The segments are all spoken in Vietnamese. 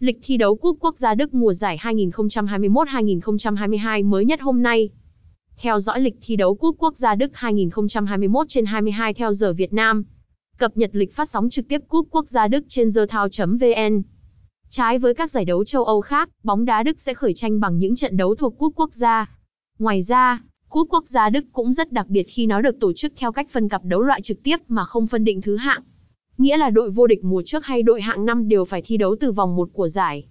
Lịch thi đấu Cúp Quốc gia Đức mùa giải 2021-2022 mới nhất hôm nay. Theo dõi lịch thi đấu Cúp Quốc gia Đức 2021 trên 22 theo giờ Việt Nam. Cập nhật lịch phát sóng trực tiếp Cúp Quốc gia Đức trên thao.vn. Trái với các giải đấu châu Âu khác, bóng đá Đức sẽ khởi tranh bằng những trận đấu thuộc Cúp Quốc gia. Ngoài ra, Cúp Quốc gia Đức cũng rất đặc biệt khi nó được tổ chức theo cách phân cặp đấu loại trực tiếp mà không phân định thứ hạng. Nghĩa là đội vô địch mùa trước hay đội hạng năm đều phải thi đấu từ vòng 1 của giải.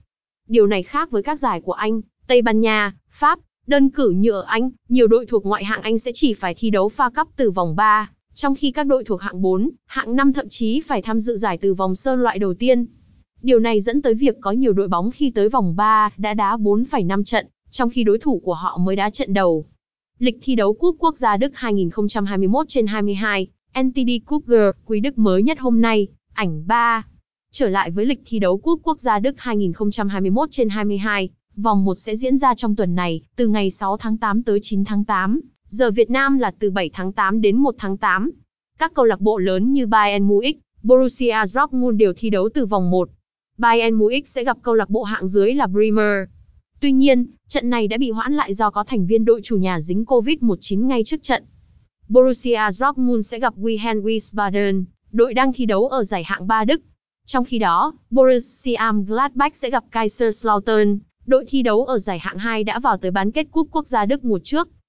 Điều này khác với các giải của Anh, Tây Ban Nha, Pháp, đơn cử như ở Anh, nhiều đội thuộc ngoại hạng Anh sẽ chỉ phải thi đấu pha cấp từ vòng 3, trong khi các đội thuộc hạng 4, hạng 5 thậm chí phải tham dự giải từ vòng sơ loại đầu tiên. Điều này dẫn tới việc có nhiều đội bóng khi tới vòng 3 đã đá 4,5 trận, trong khi đối thủ của họ mới đá trận đầu. Lịch thi đấu Cúp Quốc gia Đức 2021 trên 22, NTD Cougar, Quý Đức mới nhất hôm nay, ảnh 3. Trở lại với lịch thi đấu Cúp Quốc gia Đức 2021 trên 22, vòng 1 sẽ diễn ra trong tuần này, từ ngày 6 tháng 8 tới 9 tháng 8, giờ Việt Nam là từ 7 tháng 8 đến 1 tháng 8. Các câu lạc bộ lớn như Bayern Munich, Borussia Dortmund đều thi đấu từ vòng 1. Bayern Munich sẽ gặp câu lạc bộ hạng dưới là Bremer. Tuy nhiên, trận này đã bị hoãn lại do có thành viên đội chủ nhà dính Covid-19 ngay trước trận. Borussia Dortmund sẽ gặp Wehen Wiesbaden, đội đang thi đấu ở giải hạng 3 Đức. Trong khi đó, Borussia Gladbach sẽ gặp Kaiserslautern, đội thi đấu ở giải hạng 2 đã vào tới bán kết Cúp Quốc gia Đức mùa trước.